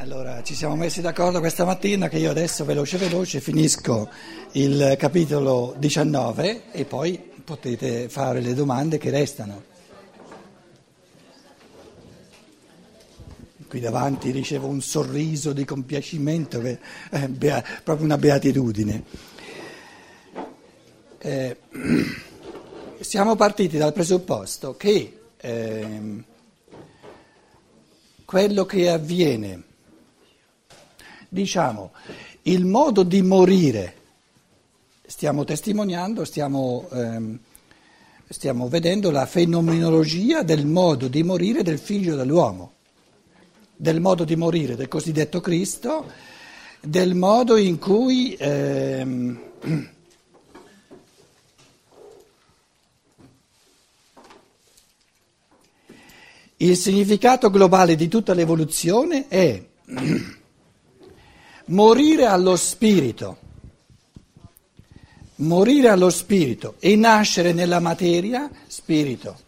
Allora, ci siamo messi d'accordo questa mattina che io adesso veloce veloce finisco il capitolo 19 e poi potete fare le domande che restano. Qui davanti ricevo un sorriso di compiacimento, che è bea- proprio una beatitudine. Eh, siamo partiti dal presupposto che eh, quello che avviene diciamo, il modo di morire, stiamo testimoniando, stiamo, ehm, stiamo vedendo la fenomenologia del modo di morire del figlio dell'uomo, del modo di morire del cosiddetto Cristo, del modo in cui... Ehm, il significato globale di tutta l'evoluzione è morire allo spirito, morire allo spirito e nascere nella materia, spirito,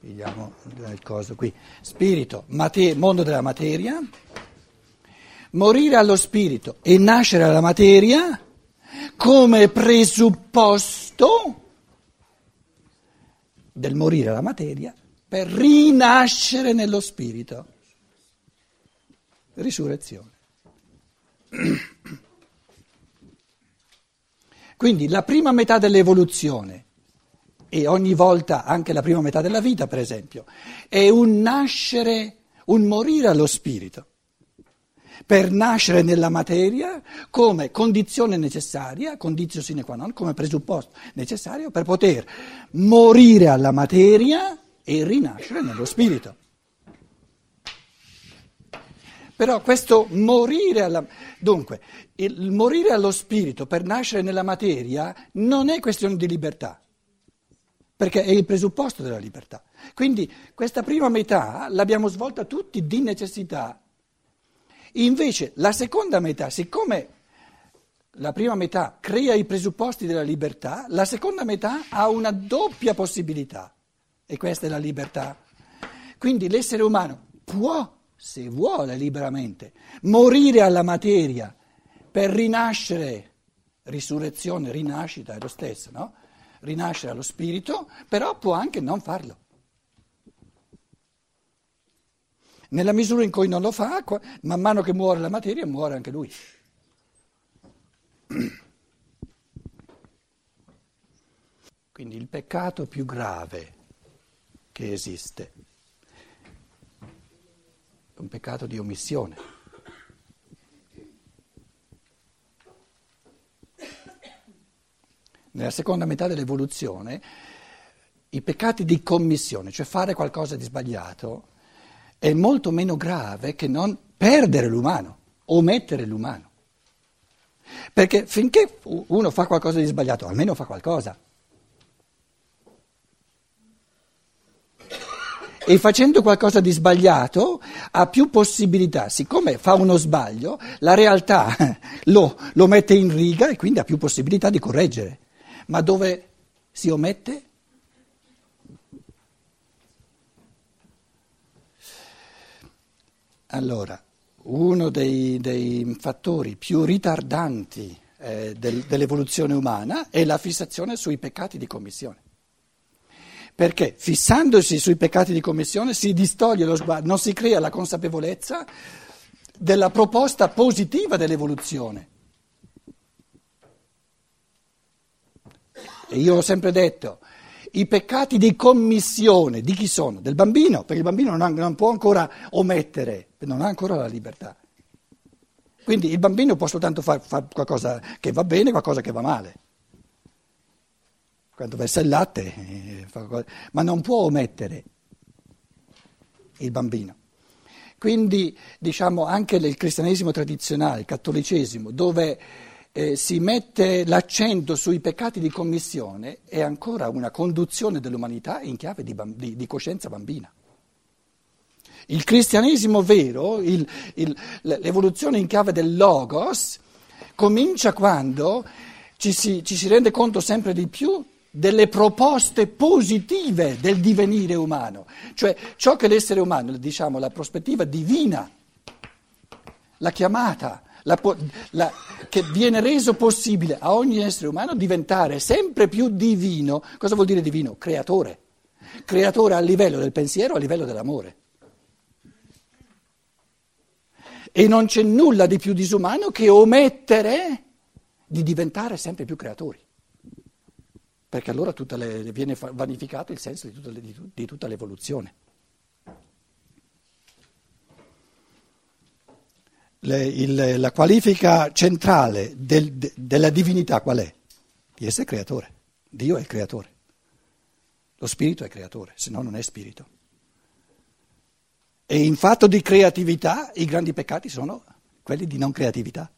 vediamo il coso qui, spirito, mate- mondo della materia, morire allo spirito e nascere alla materia come presupposto del morire alla materia per rinascere nello spirito. Risurrezione. Quindi la prima metà dell'evoluzione, e ogni volta anche la prima metà della vita, per esempio, è un nascere, un morire allo spirito, per nascere nella materia come condizione necessaria, condizio sine qua non, come presupposto necessario per poter morire alla materia e rinascere nello spirito. Però questo morire alla... Dunque, il morire allo spirito per nascere nella materia non è questione di libertà, perché è il presupposto della libertà. Quindi questa prima metà l'abbiamo svolta tutti di necessità. Invece la seconda metà, siccome la prima metà crea i presupposti della libertà, la seconda metà ha una doppia possibilità, e questa è la libertà. Quindi l'essere umano può se vuole liberamente, morire alla materia per rinascere, risurrezione, rinascita è lo stesso, no? Rinascere allo spirito, però può anche non farlo. Nella misura in cui non lo fa, man mano che muore la materia, muore anche lui. Quindi il peccato più grave che esiste un peccato di omissione. Nella seconda metà dell'evoluzione i peccati di commissione, cioè fare qualcosa di sbagliato, è molto meno grave che non perdere l'umano, omettere l'umano. Perché finché uno fa qualcosa di sbagliato, almeno fa qualcosa. E facendo qualcosa di sbagliato ha più possibilità, siccome fa uno sbaglio, la realtà lo, lo mette in riga e quindi ha più possibilità di correggere. Ma dove si omette? Allora, uno dei, dei fattori più ritardanti eh, del, dell'evoluzione umana è la fissazione sui peccati di commissione. Perché fissandosi sui peccati di commissione si distoglie lo sguardo, non si crea la consapevolezza della proposta positiva dell'evoluzione. E io ho sempre detto, i peccati di commissione di chi sono? Del bambino, perché il bambino non, ha, non può ancora omettere, non ha ancora la libertà. Quindi il bambino può soltanto fare far qualcosa che va bene, qualcosa che va male quando versa il latte, eh, ma non può omettere il bambino. Quindi diciamo anche il cristianesimo tradizionale, il cattolicesimo, dove eh, si mette l'accento sui peccati di commissione, è ancora una conduzione dell'umanità in chiave di, di, di coscienza bambina. Il cristianesimo vero, il, il, l'evoluzione in chiave del logos, comincia quando ci si, ci si rende conto sempre di più delle proposte positive del divenire umano, cioè ciò che l'essere umano, diciamo la prospettiva divina la chiamata, la, la, che viene reso possibile a ogni essere umano diventare sempre più divino. Cosa vuol dire divino? Creatore. Creatore a livello del pensiero, a livello dell'amore. E non c'è nulla di più disumano che omettere di diventare sempre più creatori. Perché allora le, viene vanificato il senso di tutta, di, di tutta l'evoluzione. Le, il, la qualifica centrale del, de, della divinità qual è? Di essere creatore. Dio è il creatore. Lo spirito è creatore, se no non è spirito. E in fatto di creatività i grandi peccati sono quelli di non creatività.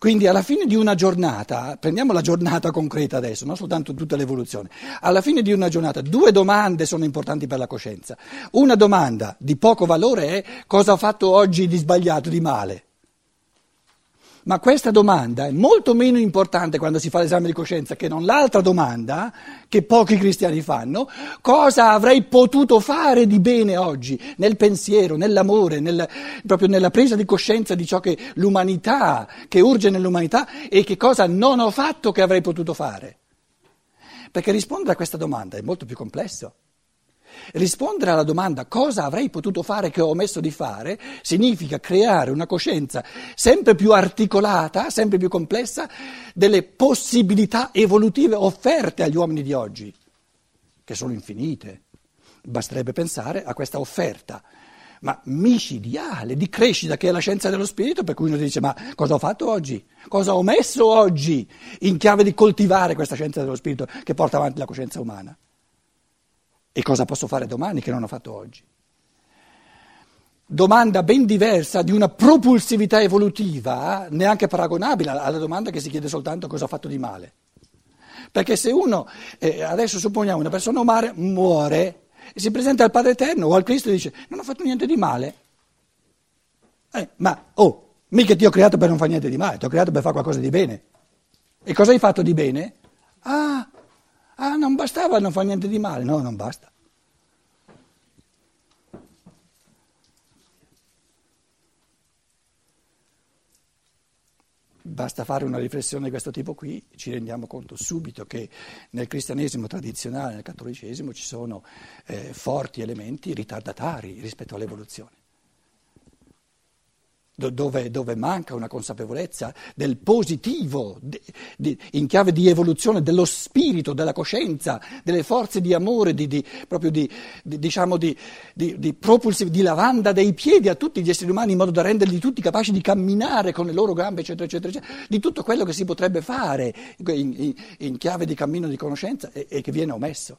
Quindi alla fine di una giornata, prendiamo la giornata concreta adesso, non soltanto tutta l'evoluzione, alla fine di una giornata due domande sono importanti per la coscienza. Una domanda di poco valore è cosa ho fatto oggi di sbagliato, di male. Ma questa domanda è molto meno importante quando si fa l'esame di coscienza che non l'altra domanda che pochi cristiani fanno, cosa avrei potuto fare di bene oggi nel pensiero, nell'amore, nel, proprio nella presa di coscienza di ciò che l'umanità, che urge nell'umanità e che cosa non ho fatto che avrei potuto fare. Perché rispondere a questa domanda è molto più complesso. Rispondere alla domanda cosa avrei potuto fare che ho omesso di fare significa creare una coscienza sempre più articolata, sempre più complessa delle possibilità evolutive offerte agli uomini di oggi, che sono infinite. Basterebbe pensare a questa offerta, ma micidiale, di crescita che è la scienza dello spirito, per cui uno dice ma cosa ho fatto oggi? Cosa ho messo oggi in chiave di coltivare questa scienza dello spirito che porta avanti la coscienza umana? E cosa posso fare domani che non ho fatto oggi? Domanda ben diversa di una propulsività evolutiva, neanche paragonabile alla domanda che si chiede soltanto cosa ho fatto di male. Perché se uno, eh, adesso supponiamo una persona umana, muore e si presenta al Padre Eterno o al Cristo e dice non ho fatto niente di male. Eh, ma, oh, mica ti ho creato per non fare niente di male, ti ho creato per fare qualcosa di bene. E cosa hai fatto di bene? Ah, Ah, non bastava non fa niente di male. No, non basta. Basta fare una riflessione di questo tipo qui, ci rendiamo conto subito che nel cristianesimo tradizionale, nel cattolicesimo, ci sono eh, forti elementi ritardatari rispetto all'evoluzione dove, dove, manca una consapevolezza del positivo, di, di, in chiave di evoluzione dello spirito, della coscienza, delle forze di amore, di, di proprio di, diciamo di, propulsive, di lavanda dei piedi a tutti gli esseri umani in modo da renderli tutti capaci di camminare con le loro gambe, eccetera, eccetera, eccetera, di tutto quello che si potrebbe fare in, in, in chiave di cammino di conoscenza e, e che viene omesso.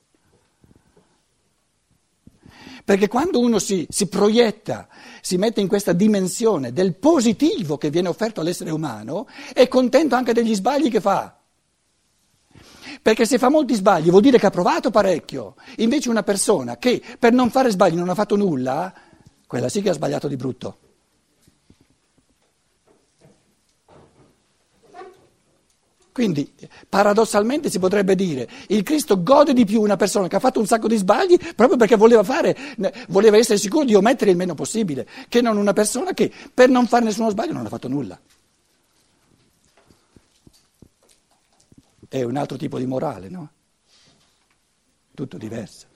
Perché quando uno si, si, proietta, si mette in questa dimensione del positivo che viene offerto all'essere umano, è contento anche degli sbagli che fa. Perché se fa molti sbagli vuol dire che ha provato parecchio. Invece una persona che per non fare sbagli non ha fatto nulla, quella sì che ha sbagliato di brutto. Quindi paradossalmente si potrebbe dire il Cristo gode di più una persona che ha fatto un sacco di sbagli proprio perché voleva, fare, voleva essere sicuro di omettere il meno possibile, che non una persona che per non fare nessuno sbaglio non ha fatto nulla. È un altro tipo di morale, no? Tutto diverso.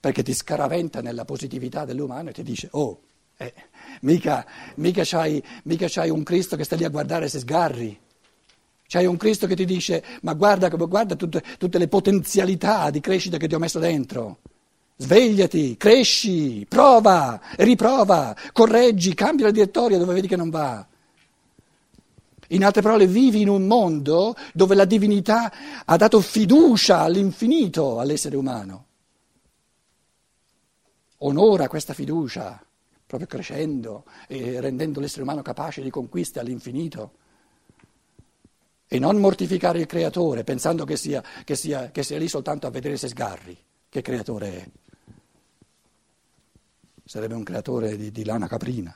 Perché ti scaraventa nella positività dell'umano e ti dice, oh, eh, mica, mica, c'hai, mica c'hai un Cristo che sta lì a guardare se sgarri. C'hai un Cristo che ti dice, ma guarda, guarda tutte, tutte le potenzialità di crescita che ti ho messo dentro. Svegliati, cresci, prova, riprova, correggi, cambia la direttoria dove vedi che non va. In altre parole, vivi in un mondo dove la divinità ha dato fiducia all'infinito all'essere umano. Onora questa fiducia, proprio crescendo e rendendo l'essere umano capace di conquiste all'infinito e non mortificare il creatore pensando che sia, che sia, che sia lì soltanto a vedere se sgarri. Che creatore è? Sarebbe un creatore di, di lana caprina,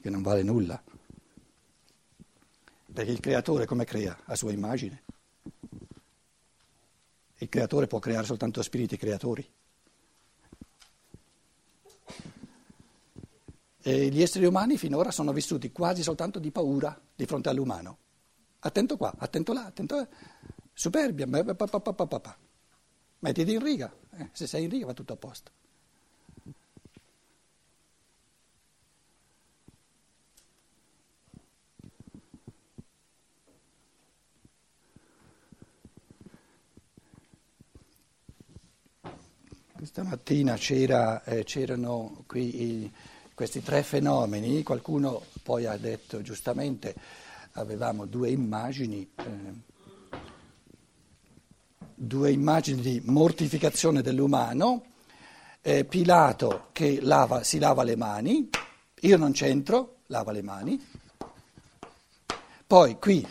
che non vale nulla. Perché il creatore come crea? A sua immagine. Il creatore può creare soltanto spiriti creatori. E gli esseri umani finora sono vissuti quasi soltanto di paura di fronte all'umano. Attento qua, attento là, attento là. Superbia, mettiti in riga, eh, se sei in riga va tutto a posto. Stamattina c'era, eh, c'erano qui i, questi tre fenomeni, qualcuno poi ha detto giustamente, avevamo due immagini, eh, due immagini di mortificazione dell'umano, eh, Pilato che lava, si lava le mani, io non c'entro, lava le mani, poi qui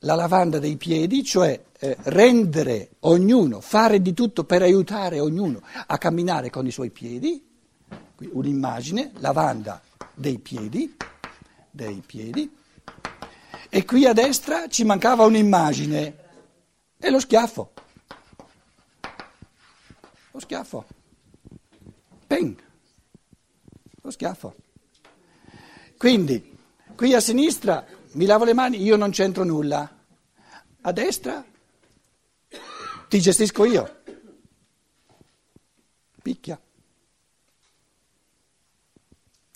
la lavanda dei piedi, cioè eh, rendere ognuno, fare di tutto per aiutare ognuno a camminare con i suoi piedi, un'immagine, lavanda dei piedi, dei piedi, e qui a destra ci mancava un'immagine, e lo schiaffo, lo schiaffo, peng, lo schiaffo. Quindi, qui a sinistra mi lavo le mani, io non c'entro nulla. A destra ti gestisco io. Picchia.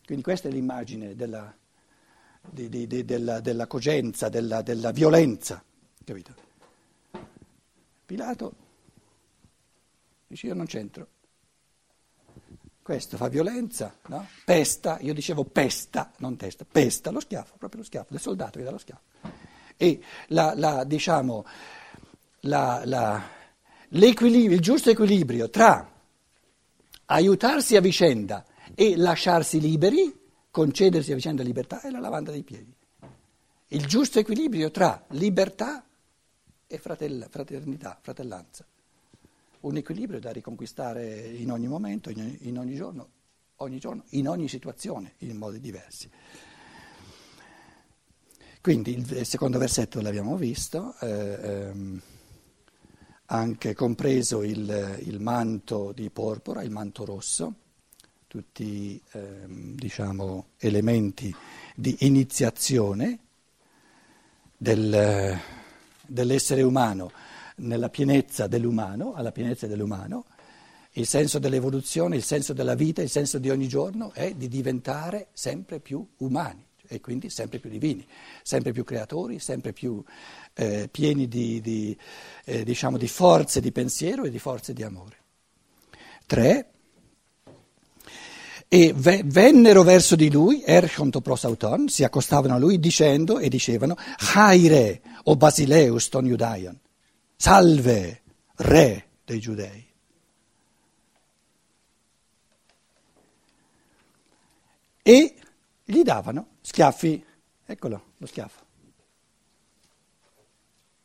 Quindi questa è l'immagine della, di, di, della, della cogenza, della, della violenza. Capito? Pilato dice io non c'entro. Questo fa violenza, no? Pesta, io dicevo pesta, non testa, pesta, lo schiaffo, proprio lo schiaffo, del soldato che dà lo schiaffo. E la, la, diciamo, la, il giusto equilibrio tra aiutarsi a vicenda e lasciarsi liberi, concedersi a vicenda libertà, è la lavanda dei piedi. Il giusto equilibrio tra libertà e fraternità, fratellanza un equilibrio da riconquistare in ogni momento, in ogni, in ogni, giorno, ogni giorno, in ogni situazione, in modi diversi. Quindi il secondo versetto l'abbiamo visto, eh, ehm, anche compreso il, il, manto di porpora, il manto rosso, tutti ehm, diciamo, elementi di iniziazione del, dell'essere umano nella pienezza dell'umano, alla pienezza dell'umano, il senso dell'evoluzione, il senso della vita, il senso di ogni giorno è di diventare sempre più umani e quindi sempre più divini, sempre più creatori, sempre più eh, pieni di, di, eh, diciamo, di forze di pensiero e di forze di amore. Tre, e vennero verso di lui, Erchonto prosauton, si accostavano a lui dicendo e dicevano, Haire o Basileus ton Judaion, salve, re dei giudei. E gli davano schiaffi, eccolo lo schiaffo.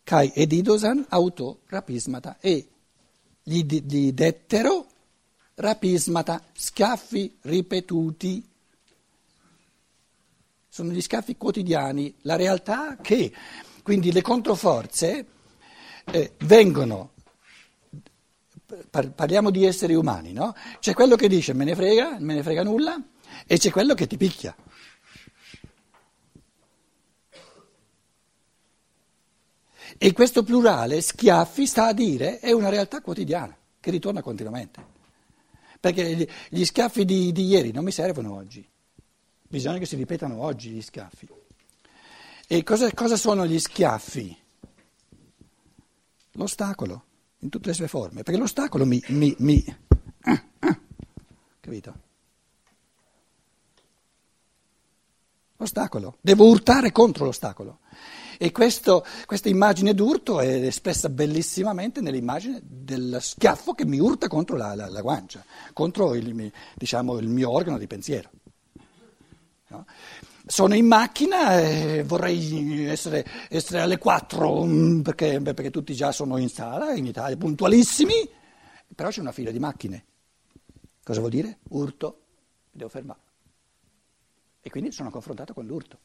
Kai edidosan auto rapismata e gli, gli dettero rapismata, schiaffi ripetuti. Sono gli schiaffi quotidiani, la realtà che, quindi le controforze eh, vengono, parliamo di esseri umani, no? C'è quello che dice me ne frega, me ne frega nulla e c'è quello che ti picchia. E questo plurale, schiaffi, sta a dire, è una realtà quotidiana che ritorna continuamente. Perché gli schiaffi di, di ieri non mi servono oggi, bisogna che si ripetano oggi gli schiaffi. E cosa, cosa sono gli schiaffi? L'ostacolo, in tutte le sue forme, perché l'ostacolo mi... mi, mi ah, ah, capito? L'ostacolo, devo urtare contro l'ostacolo. E questo, questa immagine d'urto è espressa bellissimamente nell'immagine del schiaffo che mi urta contro la, la, la guancia, contro il, diciamo, il, mio organo di pensiero. No? Sono in macchina e vorrei essere, essere alle 4 mm, perché, perché, tutti già sono in sala, in Italia, puntualissimi, però c'è una fila di macchine. Cosa vuol dire? Urto, devo fermare. E quindi sono confrontato con l'urto.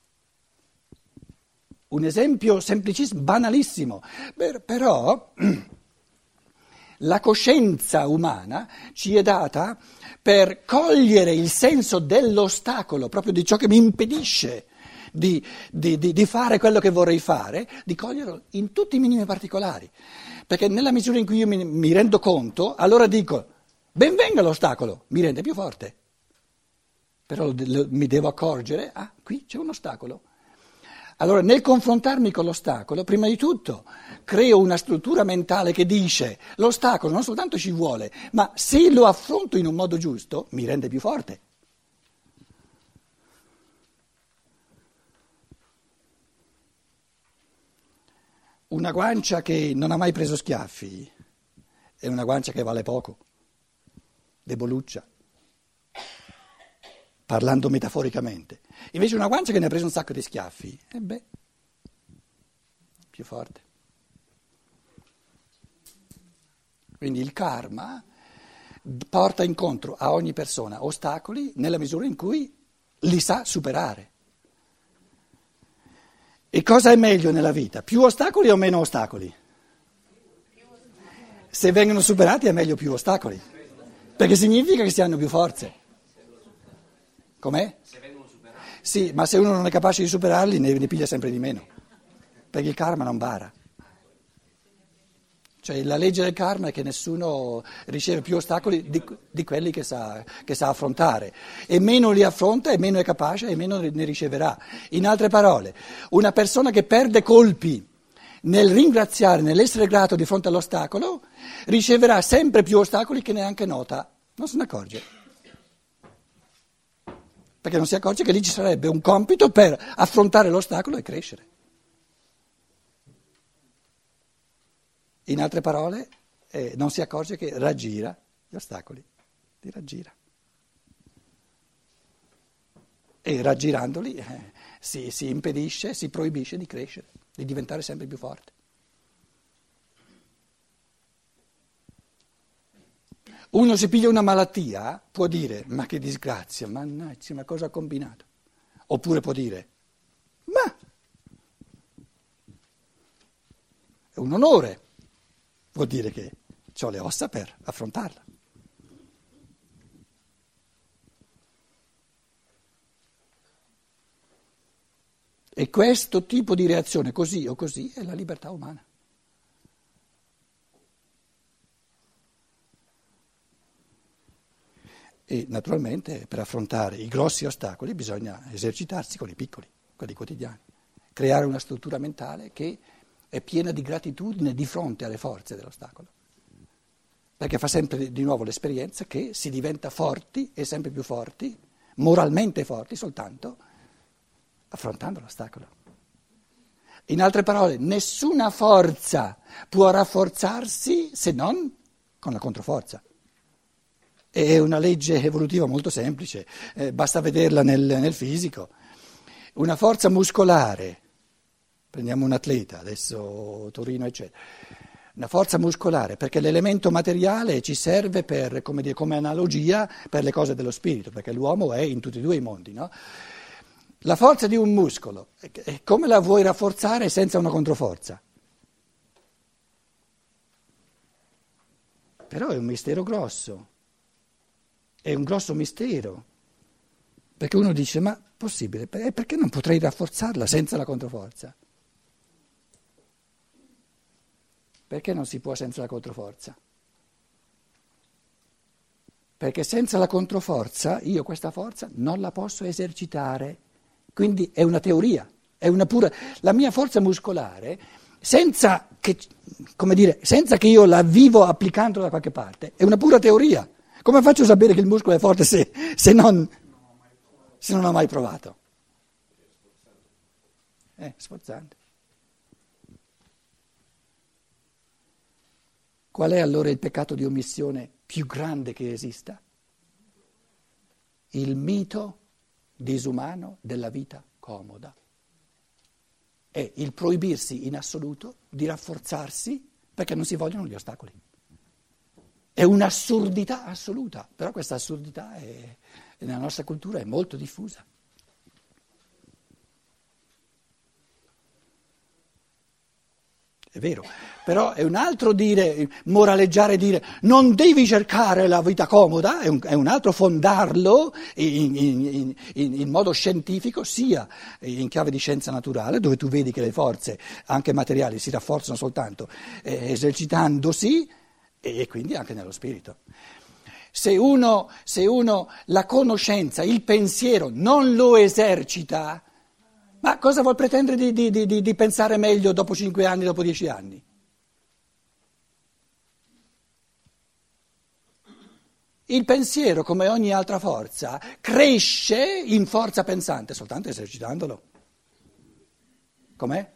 Un esempio semplicissimo, banalissimo, però La coscienza umana ci è data per cogliere il senso dell'ostacolo, proprio di ciò che mi impedisce di, di, di, di fare quello che vorrei fare, di coglierlo in tutti i minimi particolari. Perché nella misura in cui io mi, mi rendo conto, allora dico, benvenga l'ostacolo, mi rende più forte. Però lo, lo, mi devo accorgere, ah, qui c'è un ostacolo. Allora, nel confrontarmi con l'ostacolo, prima di tutto creo una struttura mentale che dice l'ostacolo non soltanto ci vuole, ma se lo affronto in un modo giusto mi rende più forte. Una guancia che non ha mai preso schiaffi è una guancia che vale poco, deboluccia, parlando metaforicamente. Invece una guancia che ne ha preso un sacco di schiaffi, e eh beh, più forte. Quindi il karma porta incontro a ogni persona ostacoli nella misura in cui li sa superare. E cosa è meglio nella vita? Più ostacoli o meno ostacoli? Se vengono superati è meglio più ostacoli, perché significa che si hanno più forze. Com'è? Sì, ma se uno non è capace di superarli ne, ne piglia sempre di meno, perché il karma non bara. Cioè la legge del karma è che nessuno riceve più ostacoli di, di quelli che sa, che sa, affrontare e meno li affronta e meno è capace e meno ne riceverà. In altre parole, una persona che perde colpi nel ringraziare, nell'essere grato di fronte all'ostacolo, riceverà sempre più ostacoli che neanche nota, non se ne accorge perché non si accorge che lì ci sarebbe un compito per affrontare l'ostacolo e crescere. In altre parole, eh, non si accorge che raggira gli ostacoli, li raggira. E raggirandoli eh, si, si impedisce, si proibisce di crescere, di diventare sempre più forte. Uno si piglia una malattia, può dire, ma che disgrazia, mannaggia, ma cosa ha combinato? Oppure può dire, ma è un onore, vuol dire che ho le ossa per affrontarla. E questo tipo di reazione, così o così, è la libertà umana. E naturalmente per affrontare i grossi ostacoli bisogna esercitarsi con i piccoli, quelli quotidiani, creare una struttura mentale che è piena di gratitudine di fronte alle forze dell'ostacolo. Perché fa sempre di nuovo l'esperienza che si diventa forti e sempre più forti, moralmente forti soltanto affrontando l'ostacolo. In altre parole, nessuna forza può rafforzarsi se non con la controforza. È una legge evolutiva molto semplice, eh, basta vederla nel, nel fisico. Una forza muscolare, prendiamo un atleta, adesso Torino eccetera, una forza muscolare, perché l'elemento materiale ci serve per, come, dire, come, analogia per le cose dello spirito, perché l'uomo è in tutti e due i mondi. No? La forza di un muscolo, come la vuoi rafforzare senza una controforza? Però è un mistero grosso è un grosso mistero, perché uno dice ma possibile, perché non potrei rafforzarla senza la controforza? Perché non si può senza la controforza? Perché senza la controforza io questa forza non la posso esercitare, quindi è una teoria, è una pura... La mia forza muscolare, senza che, dire, senza che io la vivo applicandola da qualche parte, è una pura teoria. Come faccio a sapere che il muscolo è forte se, se, non, se non ho mai provato? È sforzante. Qual è allora il peccato di omissione più grande che esista? Il mito disumano della vita comoda. È il proibirsi in assoluto di rafforzarsi perché non si vogliono gli ostacoli. È un'assurdità assoluta, però questa assurdità è, nella nostra cultura è molto diffusa. è vero, però è un altro dire, moraleggiare e dire non devi cercare la vita comoda, è un, è un altro fondarlo in, in, in, in, modo scientifico, sia in chiave di scienza naturale, dove tu vedi che le forze, anche materiali, si rafforzano soltanto eh, esercitandosi, e, quindi anche nello spirito. Se uno, se uno la conoscenza, il pensiero non lo esercita, ma cosa vuol pretendere di, di, di, di pensare meglio dopo cinque anni, dopo dieci anni? Il pensiero, come ogni altra forza, cresce in forza pensante soltanto esercitandolo. Com'è?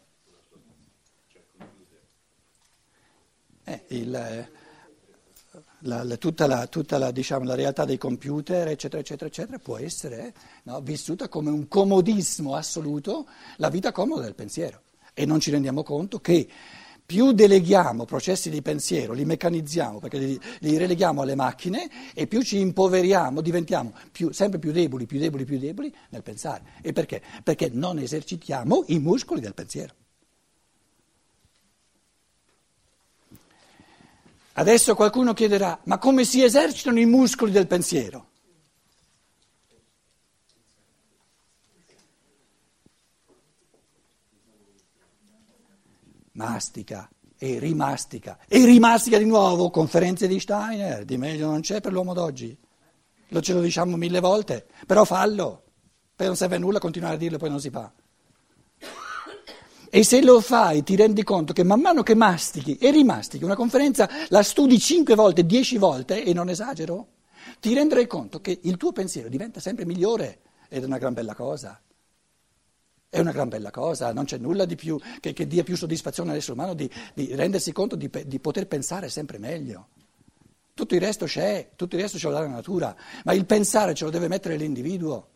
Eh, il, la, la, tutta, la, tutta diciamo, la, realtà dei computer, eccetera, eccetera, eccetera, può essere no, vissuta come un comodismo assoluto, la vita comoda del pensiero. E non ci rendiamo conto che più deleghiamo processi di pensiero, li meccanizziamo perché li, li releghiamo alle macchine e più ci impoveriamo, diventiamo più, sempre più deboli, più deboli, più deboli nel pensare. E perché? Perché non esercitiamo i muscoli del pensiero. Adesso qualcuno chiederà, ma come si esercitano i muscoli del pensiero? Mastica e rimastica e rimastica di nuovo, conferenze di Steiner, di meglio non c'è per l'uomo d'oggi. Lo ce lo diciamo mille volte, però fallo, poi non serve a nulla continuare a dirlo, poi non si fa. E se lo fai ti rendi conto che man mano che mastichi e rimastichi una conferenza, la studi cinque volte, dieci volte, e non esagero, ti renderai conto che il tuo pensiero diventa sempre migliore ed è una gran bella cosa. È una gran bella cosa, non c'è nulla di più che, che dia più soddisfazione all'essere umano di, di rendersi conto di, di, poter pensare sempre meglio. Tutto il resto c'è, tutto il resto ce lo dà la natura, ma il pensare ce lo deve mettere l'individuo.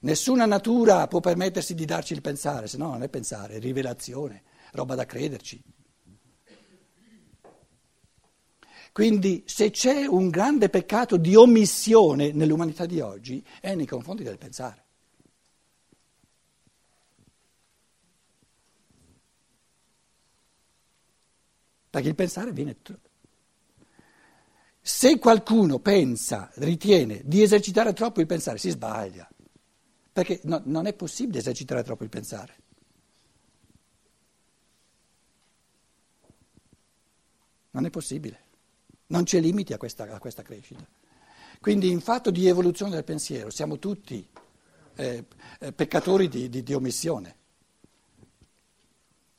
Nessuna natura può permettersi di darci il pensare, se no non è pensare, è rivelazione, roba da crederci. Quindi se c'è un grande peccato di omissione nell'umanità di oggi è nei confronti del pensare. Perché il pensare viene... Se qualcuno pensa, ritiene di esercitare troppo il pensare, si sbaglia perché no, non è possibile esercitare troppo il pensare. Non è possibile, non c'è limiti a questa, a questa crescita. Quindi in fatto di evoluzione del pensiero siamo tutti eh, eh peccatori di, di, di omissione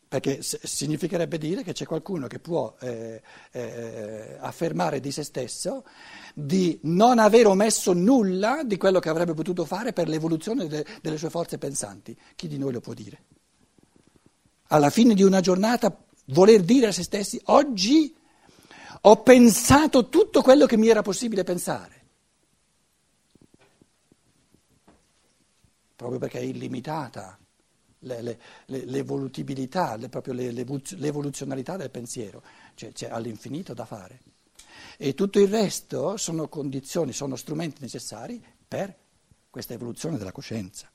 perché significherebbe dire che c'è qualcuno che può eh, eh, affermare di se stesso di non aver omesso nulla di quello che avrebbe potuto fare per l'evoluzione de, delle sue forze pensanti. Chi di noi lo può dire? Alla fine di una giornata voler dire a se stessi oggi ho pensato tutto quello che mi era possibile pensare. Proprio perché è illimitata l'evolutibilità, l'evoluzionalità del pensiero, cioè, c'è all'infinito da fare. E tutto il resto sono condizioni, sono strumenti necessari per questa evoluzione della coscienza.